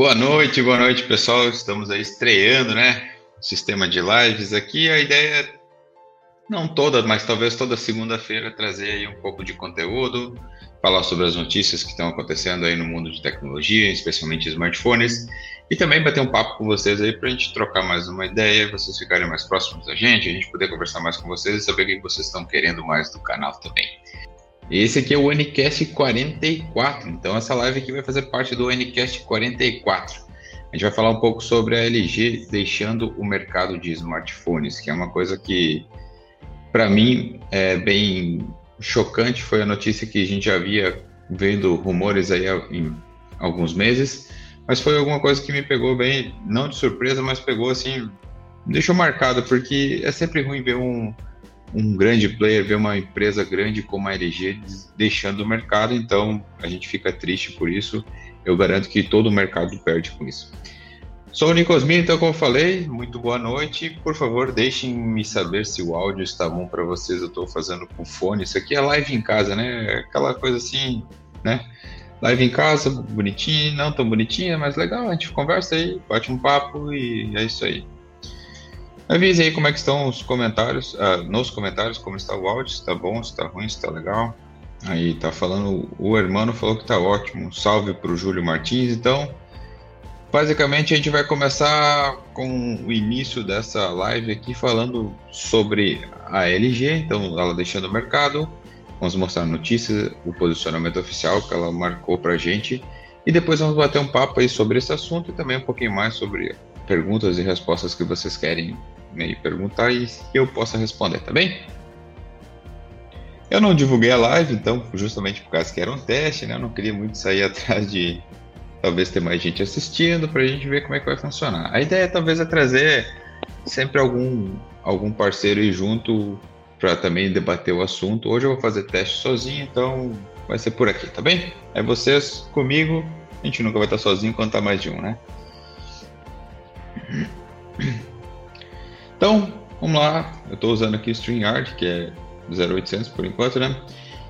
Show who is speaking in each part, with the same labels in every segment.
Speaker 1: Boa noite, boa noite, pessoal. Estamos aí estreando, né? O sistema de lives aqui. A ideia é, não toda, mas talvez toda segunda-feira, trazer aí um pouco de conteúdo, falar sobre as notícias que estão acontecendo aí no mundo de tecnologia, especialmente smartphones, e também bater um papo com vocês aí para a gente trocar mais uma ideia, vocês ficarem mais próximos da gente, a gente poder conversar mais com vocês e saber o que vocês estão querendo mais do canal também. Esse aqui é o Ncast 44, então essa live aqui vai fazer parte do Ncast 44. A gente vai falar um pouco sobre a LG deixando o mercado de smartphones, que é uma coisa que, para mim, é bem chocante. Foi a notícia que a gente já havia vendo rumores aí em alguns meses, mas foi alguma coisa que me pegou bem, não de surpresa, mas pegou assim, deixou marcado, porque é sempre ruim ver um, um grande player, ver uma empresa grande como a LG deixando o mercado, então a gente fica triste por isso. Eu garanto que todo o mercado perde com isso. Sou o Nicosmin, então, como falei, muito boa noite. Por favor, deixem-me saber se o áudio está bom para vocês. Eu estou fazendo com fone. Isso aqui é live em casa, né? Aquela coisa assim, né? Live em casa, bonitinha, não tão bonitinha, mas legal. A gente conversa aí, bate um papo e é isso aí. Avise aí como é que estão os comentários, uh, nos comentários, como está o áudio, se está bom, se está ruim, se está legal. Aí tá falando, o hermano falou que tá ótimo. Salve para o Júlio Martins. Então, Basicamente, a gente vai começar com o início dessa live aqui falando sobre a LG, então ela deixando o mercado. Vamos mostrar notícias, o posicionamento oficial que ela marcou para a gente. E depois vamos bater um papo aí sobre esse assunto e também um pouquinho mais sobre perguntas e respostas que vocês querem me perguntar e eu possa responder, tá bem? Eu não divulguei a live, então, justamente por causa que era um teste, né? Eu não queria muito sair atrás de talvez ter mais gente assistindo para a gente ver como é que vai funcionar. A ideia talvez é trazer sempre algum, algum parceiro aí junto para também debater o assunto. Hoje eu vou fazer teste sozinho, então vai ser por aqui, tá bem? É vocês comigo, a gente nunca vai estar sozinho quando tá mais de um, né? Então, vamos lá. Eu estou usando aqui o StreamYard, que é 0800 por enquanto, né?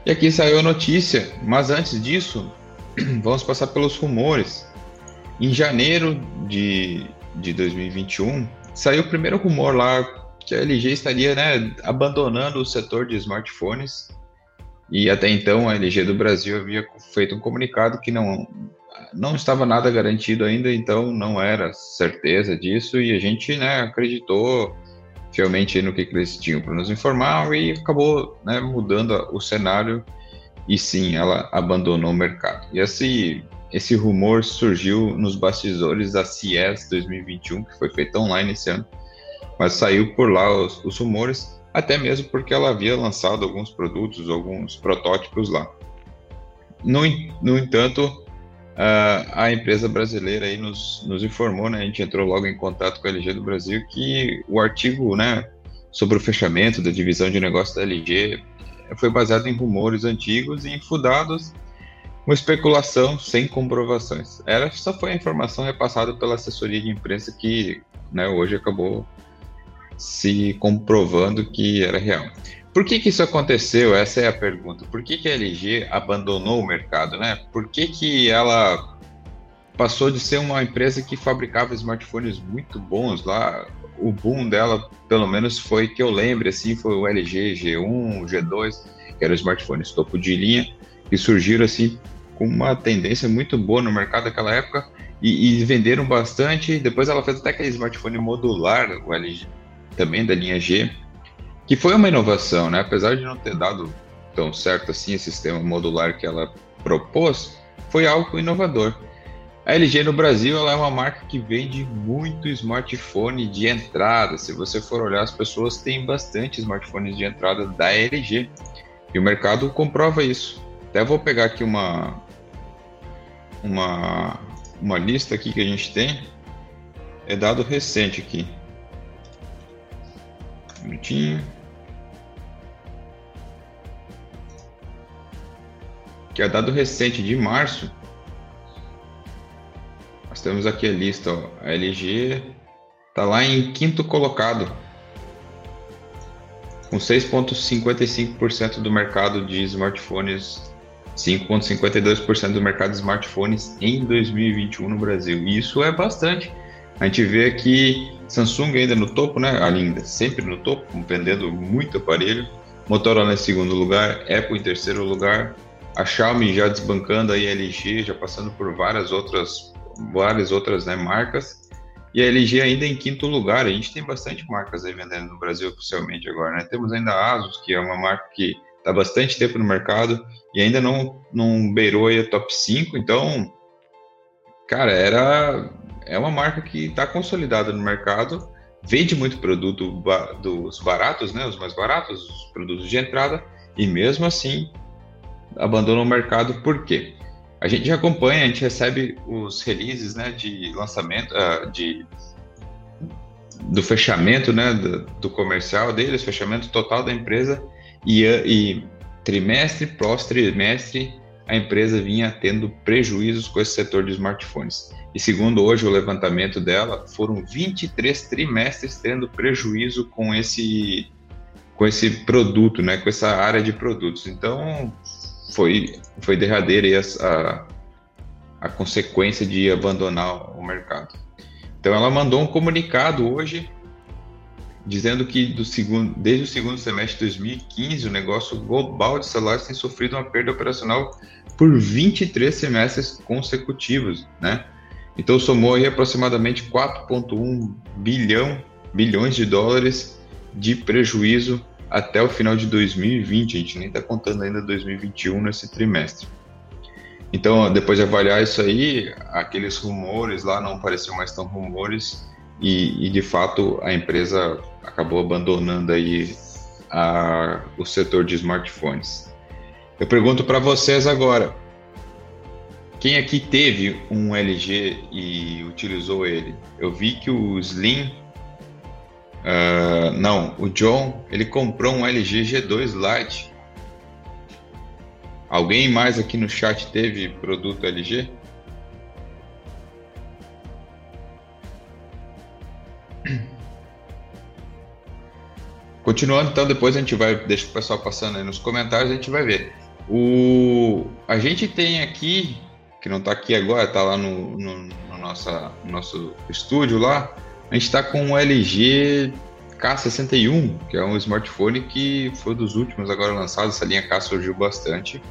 Speaker 1: E aqui saiu a notícia, mas antes disso, vamos passar pelos rumores. Em janeiro de, de 2021, saiu o primeiro rumor lá que a LG estaria né, abandonando o setor de smartphones. E até então a LG do Brasil havia feito um comunicado que não, não estava nada garantido ainda, então não era certeza disso. E a gente né, acreditou fielmente no que eles tinham para nos informar e acabou né, mudando o cenário e sim, ela abandonou o mercado. E esse, esse rumor surgiu nos bastidores da CES 2021, que foi feita online esse ano, mas saiu por lá os, os rumores, até mesmo porque ela havia lançado alguns produtos, alguns protótipos lá. No, no entanto, a empresa brasileira aí nos, nos informou, né, a gente entrou logo em contato com a LG do Brasil, que o artigo né, sobre o fechamento da divisão de negócio da LG foi baseado em rumores antigos e infundados, uma especulação sem comprovações. Era só foi a informação repassada pela assessoria de imprensa que né, hoje acabou se comprovando que era real. Por que, que isso aconteceu? Essa é a pergunta. Por que, que a LG abandonou o mercado? Né? Por que, que ela passou de ser uma empresa que fabricava smartphones muito bons lá o boom dela, pelo menos foi que eu lembre, assim, foi o LG G1, G2, que eram smartphones topo de linha, que surgiram assim com uma tendência muito boa no mercado naquela época e, e venderam bastante. Depois ela fez até aquele smartphone modular, o LG, também da linha G, que foi uma inovação, né? Apesar de não ter dado tão certo assim esse sistema modular que ela propôs, foi algo inovador. A LG no Brasil ela é uma marca que vende muito smartphone de entrada. Se você for olhar, as pessoas têm bastante smartphones de entrada da LG. E o mercado comprova isso. Até vou pegar aqui uma, uma, uma lista aqui que a gente tem. É dado recente aqui. Um minutinho. Que é dado recente de março nós temos aqui a lista, ó. a LG está lá em quinto colocado, com 6,55% do mercado de smartphones 5,52% do mercado de smartphones em 2021 no Brasil. E isso é bastante. A gente vê aqui Samsung ainda no topo, né? Ainda sempre no topo, vendendo muito aparelho. Motorola em segundo lugar, Apple em terceiro lugar, a Xiaomi já desbancando a LG, já passando por várias outras, várias outras né, marcas. E a LG ainda em quinto lugar. A gente tem bastante marcas aí vendendo no Brasil oficialmente agora, né? Temos ainda a Asus, que é uma marca que está bastante tempo no mercado e ainda não, não beirou a top 5. Então, cara, era é uma marca que está consolidada no mercado, vende muito produto dos baratos, né? Os mais baratos, os produtos de entrada, e mesmo assim abandonou o mercado. Por quê? A gente acompanha, a gente recebe os releases né, de lançamento, uh, de, do fechamento né, do, do, comercial deles, fechamento total da empresa, e, e trimestre pós trimestre a empresa vinha tendo prejuízos com esse setor de smartphones. E segundo hoje o levantamento dela, foram 23 trimestres tendo prejuízo com esse com esse produto, né, com essa área de produtos. Então, foi, foi derradeira a, a consequência de abandonar o mercado. Então ela mandou um comunicado hoje dizendo que do segundo, desde o segundo semestre de 2015 o negócio global de celulares tem sofrido uma perda operacional por 23 semestres consecutivos, né? Então somou aí aproximadamente 4,1 bilhão bilhões de dólares de prejuízo até o final de 2020, a gente nem está contando ainda 2021 nesse trimestre. Então, depois de avaliar isso aí, aqueles rumores lá não pareciam mais tão rumores e, e de fato a empresa acabou abandonando aí a, o setor de smartphones. Eu pergunto para vocês agora, quem aqui teve um LG e utilizou ele? Eu vi que o Slim Uh, não, o John ele comprou um LG G2 Lite. Alguém mais aqui no chat teve produto LG? Continuando, então, depois a gente vai, deixa o pessoal passando aí nos comentários, a gente vai ver. O, a gente tem aqui, que não está aqui agora, está lá no, no, no, nossa, no nosso estúdio lá, a gente está com o LG K61, que é um smartphone que foi dos últimos agora lançados. Essa linha K surgiu bastante.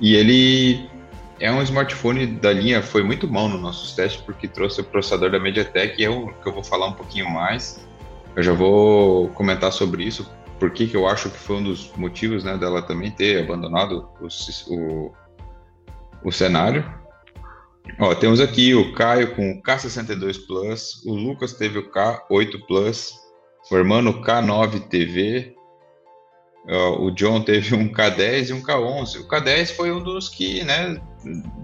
Speaker 1: E ele é um smartphone da linha, foi muito bom nos nossos testes, porque trouxe o processador da MediaTek, e é o que eu vou falar um pouquinho mais. Eu já vou comentar sobre isso, porque que eu acho que foi um dos motivos né, dela também ter abandonado o, o, o cenário. Ó, temos aqui o Caio com o K62 Plus, o Lucas teve o K8 Plus, o irmão K9 TV, ó, o John teve um K10 e um K11. O K10 foi um dos que, né,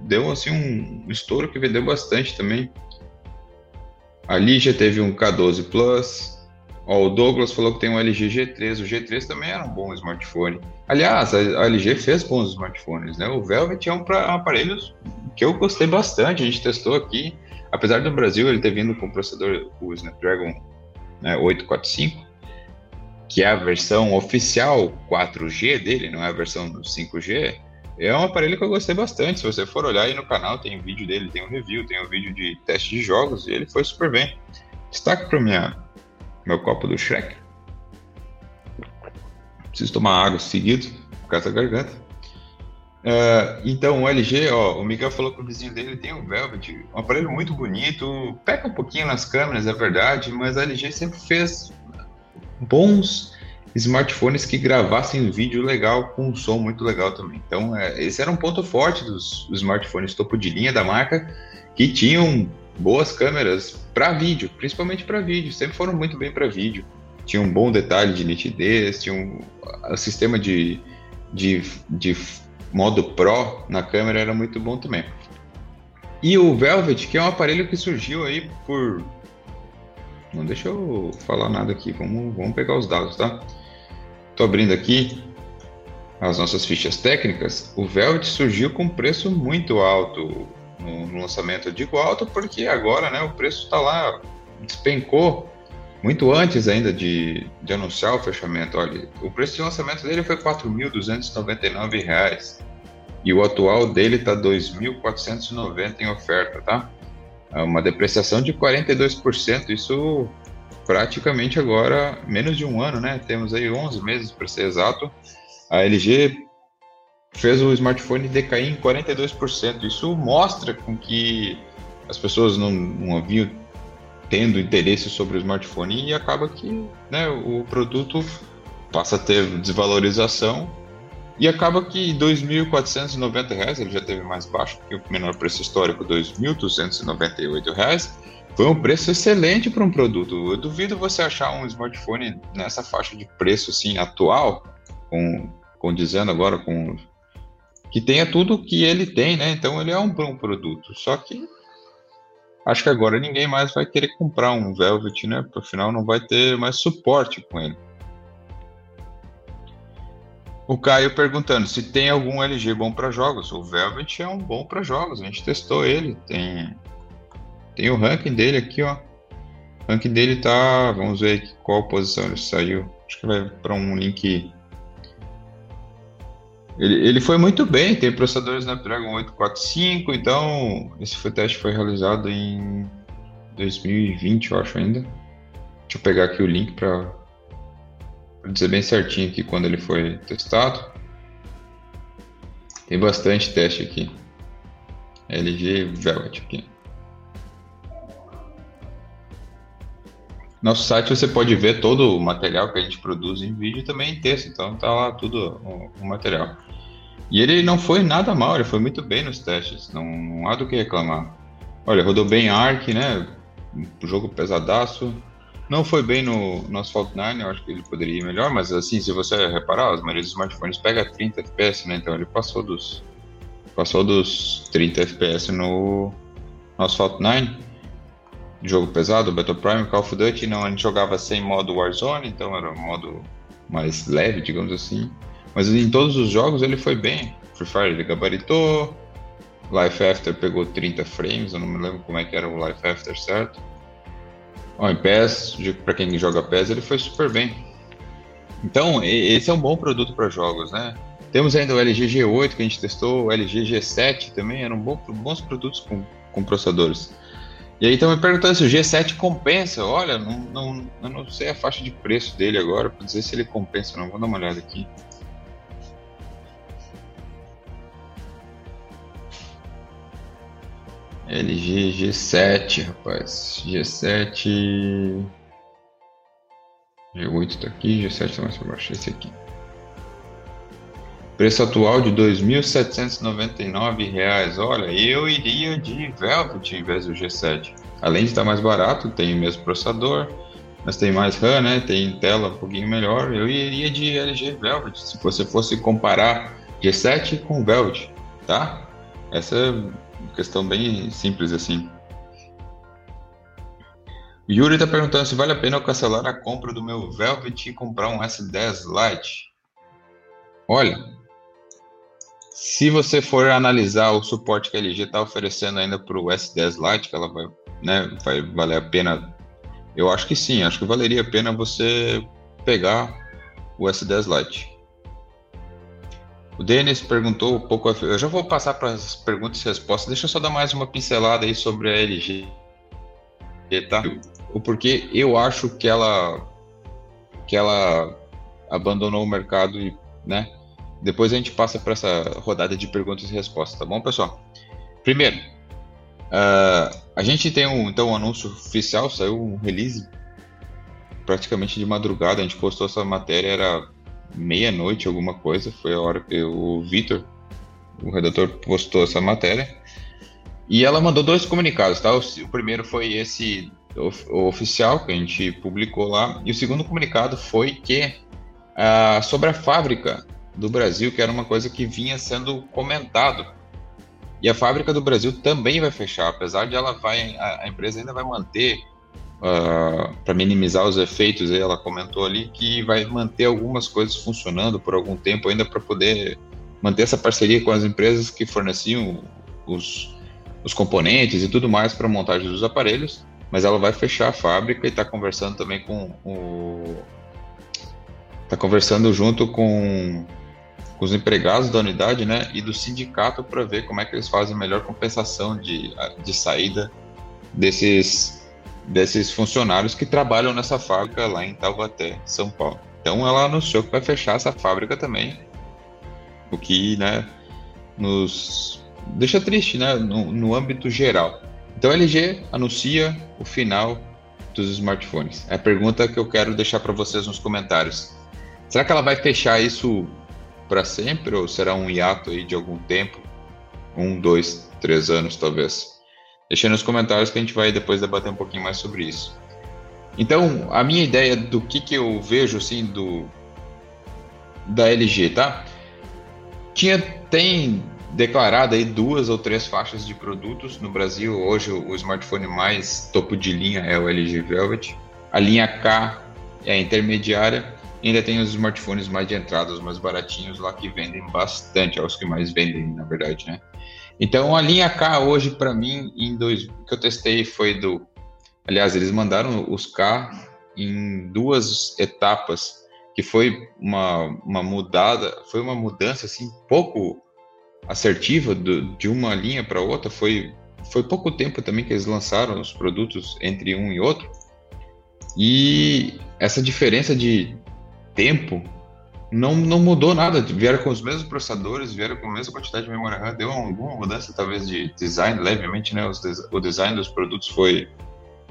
Speaker 1: deu assim um estouro que vendeu bastante também. A Lígia teve um K12 Plus. Ó, o Douglas falou que tem um LG G3. O G3 também era um bom smartphone. Aliás, a LG fez bons smartphones, né? O Velvet é um, pra, um aparelho que eu gostei bastante, a gente testou aqui. Apesar do Brasil ele ter vindo com o processador, o Snapdragon né, 845, que é a versão oficial 4G dele, não é a versão 5G, é um aparelho que eu gostei bastante. Se você for olhar aí no canal, tem vídeo dele, tem um review, tem um vídeo de teste de jogos e ele foi super bem. Destaque para minha meu copo do Shrek. Preciso tomar água seguido por causa da garganta. Uh, então, o LG, ó, o Miguel falou que o vizinho dele tem o Velvet, um aparelho muito bonito, peca um pouquinho nas câmeras, é verdade, mas a LG sempre fez bons smartphones que gravassem vídeo legal com um som muito legal também. Então, é, esse era um ponto forte dos, dos smartphones topo de linha da marca, que tinham boas câmeras para vídeo, principalmente para vídeo, sempre foram muito bem para vídeo. Tinha um bom detalhe de nitidez, tinha um, um sistema de, de, de modo Pro na câmera era muito bom também. E o Velvet, que é um aparelho que surgiu aí por. Não deixa eu falar nada aqui, vamos, vamos pegar os dados, tá? Estou abrindo aqui as nossas fichas técnicas. O Velvet surgiu com preço muito alto no, lançamento. Eu digo alto porque agora né, o preço está lá, despencou muito antes ainda de, de anunciar o fechamento, olha, o preço de lançamento dele foi R$ 4.299. e o atual dele está 2.490 em oferta, tá? É uma depreciação de 42%, isso praticamente agora menos de um ano, né? Temos aí 11 meses para ser exato. A LG fez o smartphone decair em 42%. Isso mostra com que as pessoas não, não haviam tendo interesse sobre o smartphone e acaba que né, o produto passa a ter desvalorização e acaba que R$ 2.490 ele já teve mais baixo que o menor preço histórico, R$ 2.298. Foi um preço excelente para um produto. Eu duvido você achar um smartphone nessa faixa de preço assim atual, com, com dizendo agora com que tenha tudo que ele tem, né? Então ele é um bom produto. Só que acho que agora ninguém mais vai querer comprar um Velvet, né? Afinal não vai ter mais suporte com ele. O Caio perguntando se tem algum LG bom para jogos. O Velvet é um bom para jogos. A gente testou ele. Tem tem o ranking dele aqui, ó. O ranking dele tá, vamos ver qual posição ele saiu. Acho que vai para um link. Ele, ele foi muito bem, tem processador Snapdragon 845, então esse foi, teste foi realizado em 2020, eu acho ainda. Deixa eu pegar aqui o link para dizer bem certinho aqui quando ele foi testado. Tem bastante teste aqui. LG Velvet aqui. Nosso site você pode ver todo o material que a gente produz em vídeo e também em texto, então tá lá tudo o, o material. E ele não foi nada mal, ele foi muito bem nos testes, não, não há do que reclamar. Olha, rodou bem Arc, né? Jogo pesadaço, não foi bem no, no Asphalt 9, eu acho que ele poderia ir melhor, mas assim, se você reparar, as maioria dos smartphones pega 30 FPS, né? Então ele passou dos passou dos 30 FPS no, no Asphalt 9. Jogo pesado, Battle Prime, Call of Duty, não, a gente jogava sem modo Warzone, então era um modo mais leve, digamos assim. Mas em todos os jogos ele foi bem. Free Fire ele gabaritou, Life After pegou 30 frames, eu não me lembro como é que era o Life After certo. Ó, em PES, para quem joga PES, ele foi super bem. Então, esse é um bom produto para jogos, né? Temos ainda o LG G8 que a gente testou, o LG G7 também, eram bons produtos com, com processadores. E aí estão me perguntando se o G7 compensa. Olha, não, não, eu não sei a faixa de preço dele agora para dizer se ele compensa. Não vou dar uma olhada aqui. LG G7, rapaz. G7. G8 tá aqui, G7 tá mais para baixo. Esse aqui. Preço atual de R$ 2.799. Olha, eu iria de Velvet em vez do G7. Além de estar mais barato, tem o mesmo processador, mas tem mais RAM, né? Tem tela um pouquinho melhor. Eu iria de LG Velvet se você fosse comparar G7 com Velvet, tá? Essa questão bem simples assim. Yuri está perguntando se vale a pena eu cancelar a compra do meu Velvet e comprar um S10 Lite. Olha, se você for analisar o suporte que a LG está oferecendo ainda para o S10 Lite, que ela vai, né, vai valer a pena, eu acho que sim, acho que valeria a pena você pegar o S10 Lite. O Denis perguntou um pouco. Eu já vou passar para as perguntas e respostas. Deixa eu só dar mais uma pincelada aí sobre a LG, tá? O porquê eu acho que ela que ela abandonou o mercado e, né? Depois a gente passa para essa rodada de perguntas e respostas, tá bom, pessoal? Primeiro, uh, a gente tem um então um anúncio oficial, saiu um release praticamente de madrugada. A gente postou essa matéria era meia-noite, alguma coisa, foi a hora que o Vitor, o redator, postou essa matéria. E ela mandou dois comunicados, tá? O, o primeiro foi esse o, oficial que a gente publicou lá, e o segundo comunicado foi que uh, sobre a fábrica do Brasil, que era uma coisa que vinha sendo comentado. E a fábrica do Brasil também vai fechar, apesar de ela vai, a, a empresa ainda vai manter uh, ah, para minimizar os efeitos, ela comentou ali que vai manter algumas coisas funcionando por algum tempo ainda para poder manter essa parceria com as empresas que forneciam os, os componentes e tudo mais para a montagem dos aparelhos, mas ela vai fechar a fábrica e está conversando também com o está conversando junto com com os empregados da unidade, né, e do sindicato para ver como é que eles fazem a melhor compensação de, de saída desses desses funcionários que trabalham nessa fábrica lá em Taubaté, São Paulo. Então ela anunciou que vai fechar essa fábrica também, o que, né, nos deixa triste, né, no, no âmbito geral. Então a LG anuncia o final dos smartphones. É a pergunta que eu quero deixar para vocês nos comentários. Será que ela vai fechar isso para sempre ou será um hiato aí de algum tempo? Um, dois, três anos talvez. Deixa nos comentários que a gente vai depois debater um pouquinho mais sobre isso. Então, a minha ideia do que, que eu vejo assim do da LG, tá? Tinha tem declarado aí duas ou três faixas de produtos no Brasil. Hoje o smartphone mais topo de linha é o LG Velvet. A linha K é a intermediária ainda tem os smartphones mais de entrada, os mais baratinhos lá que vendem bastante, é os que mais vendem, na verdade, né? Então a linha K hoje para mim em dois que eu testei foi do, aliás eles mandaram os K em duas etapas que foi uma, uma mudada, foi uma mudança assim pouco assertiva do, de uma linha para outra, foi foi pouco tempo também que eles lançaram os produtos entre um e outro. E essa diferença de tempo, não, não mudou nada. Vieram com os mesmos processadores, vieram com a mesma quantidade de memória RAM. Deu alguma mudança, talvez, de design, levemente, né? Os, o design dos produtos foi,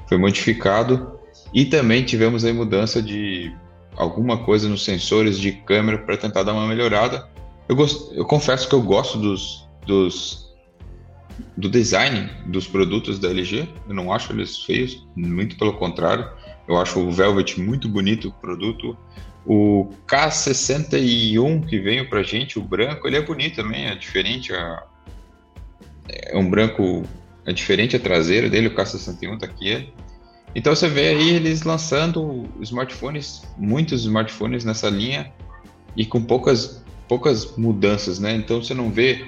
Speaker 1: foi modificado. E também tivemos aí mudança de alguma coisa nos sensores de câmera para tentar dar uma melhorada. Eu, gost, eu confesso que eu gosto dos, dos do design dos produtos da LG. Eu não acho eles feios, muito pelo contrário. Eu acho o Velvet muito bonito produto. O K61 que veio pra gente, o branco, ele é bonito também, é diferente. A... É um branco, é diferente a traseira dele, o K61 tá aqui. Então você vê aí eles lançando smartphones, muitos smartphones nessa linha e com poucas, poucas mudanças, né? Então você não vê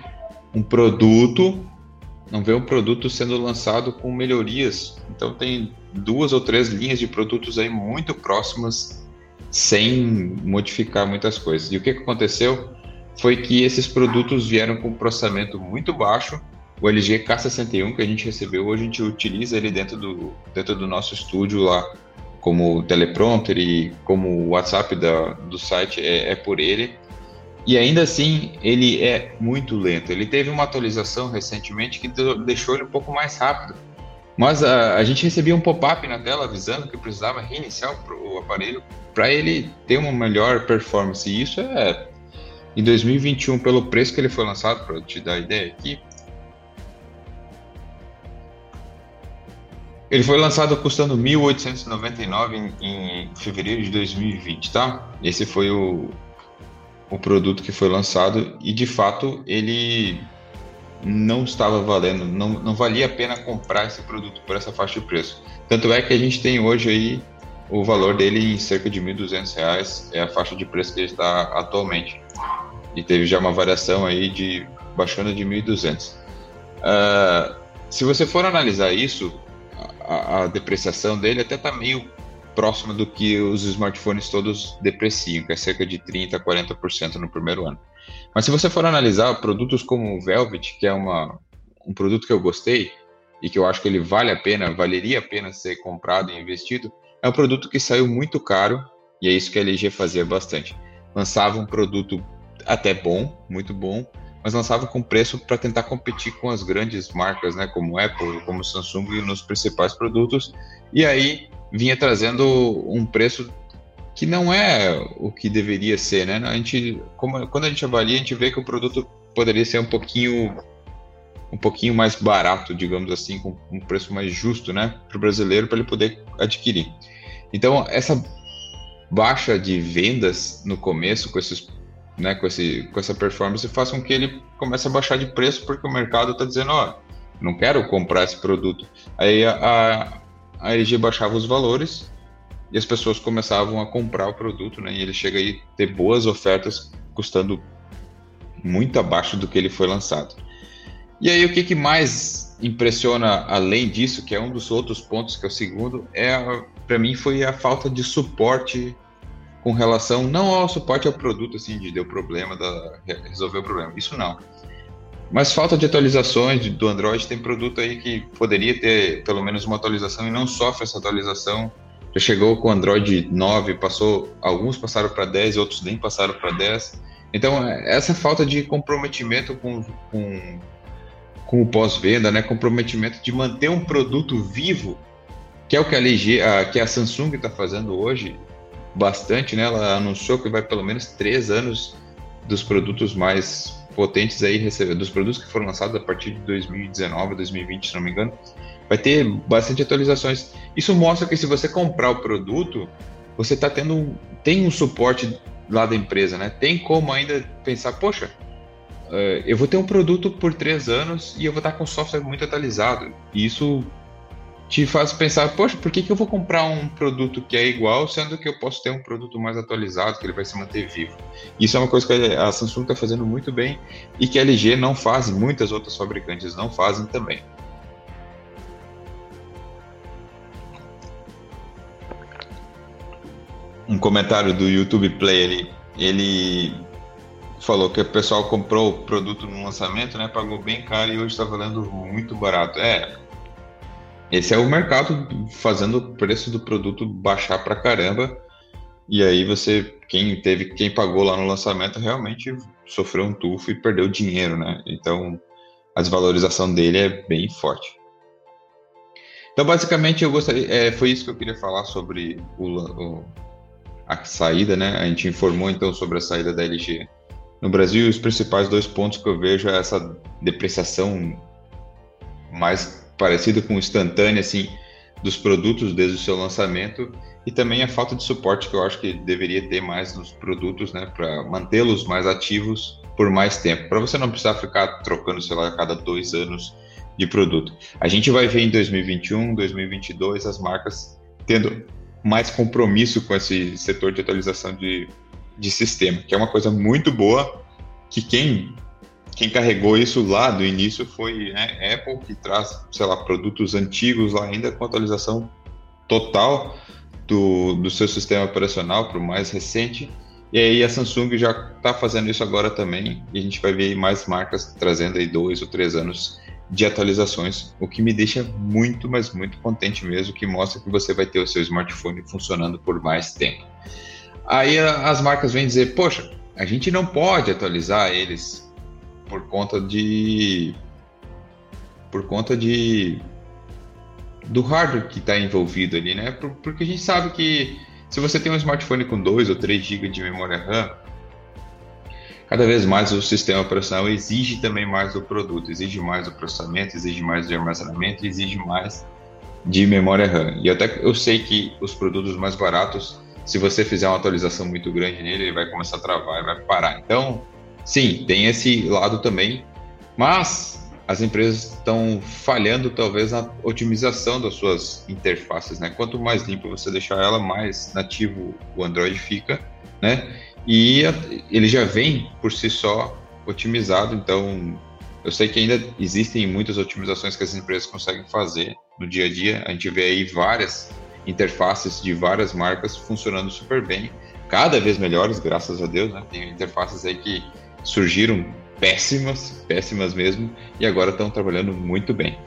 Speaker 1: um produto, não vê um produto sendo lançado com melhorias. Então tem duas ou três linhas de produtos aí muito próximas sem modificar muitas coisas. E o que aconteceu foi que esses produtos vieram com processamento muito baixo. O LG K61 que a gente recebeu, hoje a gente utiliza ele dentro do, dentro do nosso estúdio lá, como teleprompter e como o WhatsApp da, do site é, é por ele. E ainda assim, ele é muito lento. Ele teve uma atualização recentemente que deixou ele um pouco mais rápido. Mas a, a gente recebia um pop-up na tela avisando que precisava reiniciar o, o aparelho para ele ter uma melhor performance. E isso é em 2021, pelo preço que ele foi lançado, para te dar ideia aqui. Ele foi lançado custando 1.899 em, em fevereiro de 2020, tá? Esse foi o, o produto que foi lançado e de fato ele não estava valendo, não, não valia a pena comprar esse produto por essa faixa de preço. Tanto é que a gente tem hoje aí o valor dele em cerca de R$ 1.200 é a faixa de preço que ele está atualmente. E teve já uma variação aí de baixando de 1.200. Uh, se você for analisar isso, a, a depreciação dele até está meio próxima do que os smartphones todos depreciam, que é cerca de 30% a 40% no primeiro ano. Mas se você for analisar produtos como o Velvet, que é uma, um produto que eu gostei e que eu acho que ele vale a pena, valeria a pena ser comprado e investido, é um produto que saiu muito caro e é isso que a LG fazia bastante. Lançava um produto até bom, muito bom, mas lançava com preço para tentar competir com as grandes marcas, né, como Apple, como Samsung nos principais produtos, e aí vinha trazendo um preço que não é o que deveria ser, né? A gente, como, quando a gente avalia, a gente vê que o produto poderia ser um pouquinho um pouquinho mais barato, digamos assim, com um preço mais justo, né, para o brasileiro para ele poder adquirir. Então essa baixa de vendas no começo com esses, né, com esse, com essa performance faz com que ele comece a baixar de preço porque o mercado está dizendo, ó, oh, não quero comprar esse produto. Aí a, a, a LG baixava os valores e as pessoas começavam a comprar o produto, né? E ele chega aí ter boas ofertas custando muito abaixo do que ele foi lançado. E aí, o que, que mais impressiona além disso, que é um dos outros pontos que é o segundo, é para mim foi a falta de suporte com relação não ao suporte ao produto, assim, de deu problema, da, resolver o problema. Isso não. Mas falta de atualizações do Android, tem produto aí que poderia ter pelo menos uma atualização e não sofre essa atualização. Já chegou com o Android 9, passou, alguns passaram para 10, outros nem passaram para 10. Então, essa falta de comprometimento com, com, com o pós-venda, né? comprometimento de manter um produto vivo, que é o que a, LG, a, que a Samsung está fazendo hoje, bastante, né? Ela anunciou que vai pelo menos três anos dos produtos mais potentes aí dos produtos que foram lançados a partir de 2019, 2020, se não me engano, vai ter bastante atualizações. Isso mostra que se você comprar o produto, você está tendo tem um suporte lá da empresa, né? Tem como ainda pensar, poxa, uh, eu vou ter um produto por três anos e eu vou estar com software muito atualizado. E isso te faz pensar, poxa, por que, que eu vou comprar um produto que é igual, sendo que eu posso ter um produto mais atualizado, que ele vai se manter vivo? Isso é uma coisa que a Samsung está fazendo muito bem e que a LG não faz, muitas outras fabricantes não fazem também. Um comentário do YouTube Play ali, ele falou que o pessoal comprou o produto no lançamento, né, pagou bem caro e hoje está valendo muito barato. É, esse é o mercado fazendo o preço do produto baixar pra caramba. E aí você, quem teve, quem pagou lá no lançamento realmente sofreu um tufo e perdeu dinheiro, né? Então a desvalorização dele é bem forte. Então basicamente eu gostaria, é, foi isso que eu queria falar sobre o, o, a saída, né? A gente informou então sobre a saída da LG no Brasil. Os principais dois pontos que eu vejo é essa depreciação mais parecido com instantâneo assim dos produtos desde o seu lançamento e também a falta de suporte que eu acho que deveria ter mais nos produtos, né, para mantê-los mais ativos por mais tempo, para você não precisar ficar trocando, sei lá, a cada dois anos de produto. A gente vai ver em 2021, 2022 as marcas tendo mais compromisso com esse setor de atualização de, de sistema, que é uma coisa muito boa que quem quem carregou isso lá do início foi né, Apple, que traz, sei lá, produtos antigos lá ainda com atualização total do, do seu sistema operacional para o mais recente. E aí a Samsung já está fazendo isso agora também, e a gente vai ver mais marcas trazendo aí dois ou três anos de atualizações, o que me deixa muito, mas muito contente mesmo, que mostra que você vai ter o seu smartphone funcionando por mais tempo. Aí as marcas vêm dizer, poxa, a gente não pode atualizar eles por conta de por conta de do hardware que está envolvido ali, né? Porque a gente sabe que se você tem um smartphone com 2 ou 3 GB de memória RAM, cada vez mais o sistema operacional exige também mais do produto, exige mais do processamento, exige mais de armazenamento, exige mais de memória RAM. E até eu sei que os produtos mais baratos, se você fizer uma atualização muito grande nele, ele vai começar a travar e vai parar. Então, Sim, tem esse lado também, mas as empresas estão falhando talvez na otimização das suas interfaces, né? Quanto mais limpo você deixar ela, mais nativo o Android fica, né? E ele já vem por si só otimizado, então eu sei que ainda existem muitas otimizações que as empresas conseguem fazer no dia a dia. A gente vê aí várias interfaces de várias marcas funcionando super bem, cada vez melhores, graças a Deus, né? Tem interfaces aí que surgiram péssimas, péssimas mesmo, e agora estão trabalhando muito bem.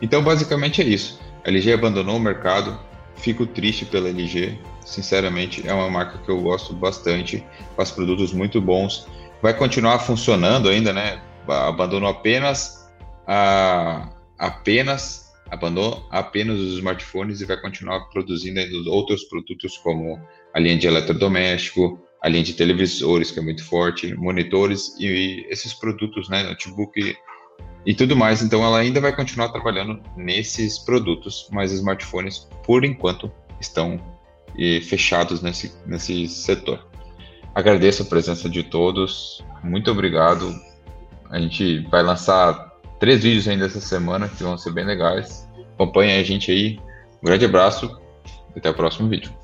Speaker 1: Então, basicamente é isso. A LG abandonou o mercado, fico triste pela LG, sinceramente, é uma marca que eu gosto bastante, faz produtos muito bons, vai continuar funcionando ainda, né? Abandonou apenas a apenas abandonou apenas os smartphones e vai continuar produzindo outros produtos como a linha de eletrodoméstico, a linha de televisores, que é muito forte, monitores e esses produtos, né, notebook e tudo mais. Então, ela ainda vai continuar trabalhando nesses produtos, mas smartphones, por enquanto, estão eh, fechados nesse, nesse setor. Agradeço a presença de todos, muito obrigado. A gente vai lançar três vídeos ainda essa semana que vão ser bem legais. Acompanhe a gente aí. Um grande abraço e até o próximo vídeo.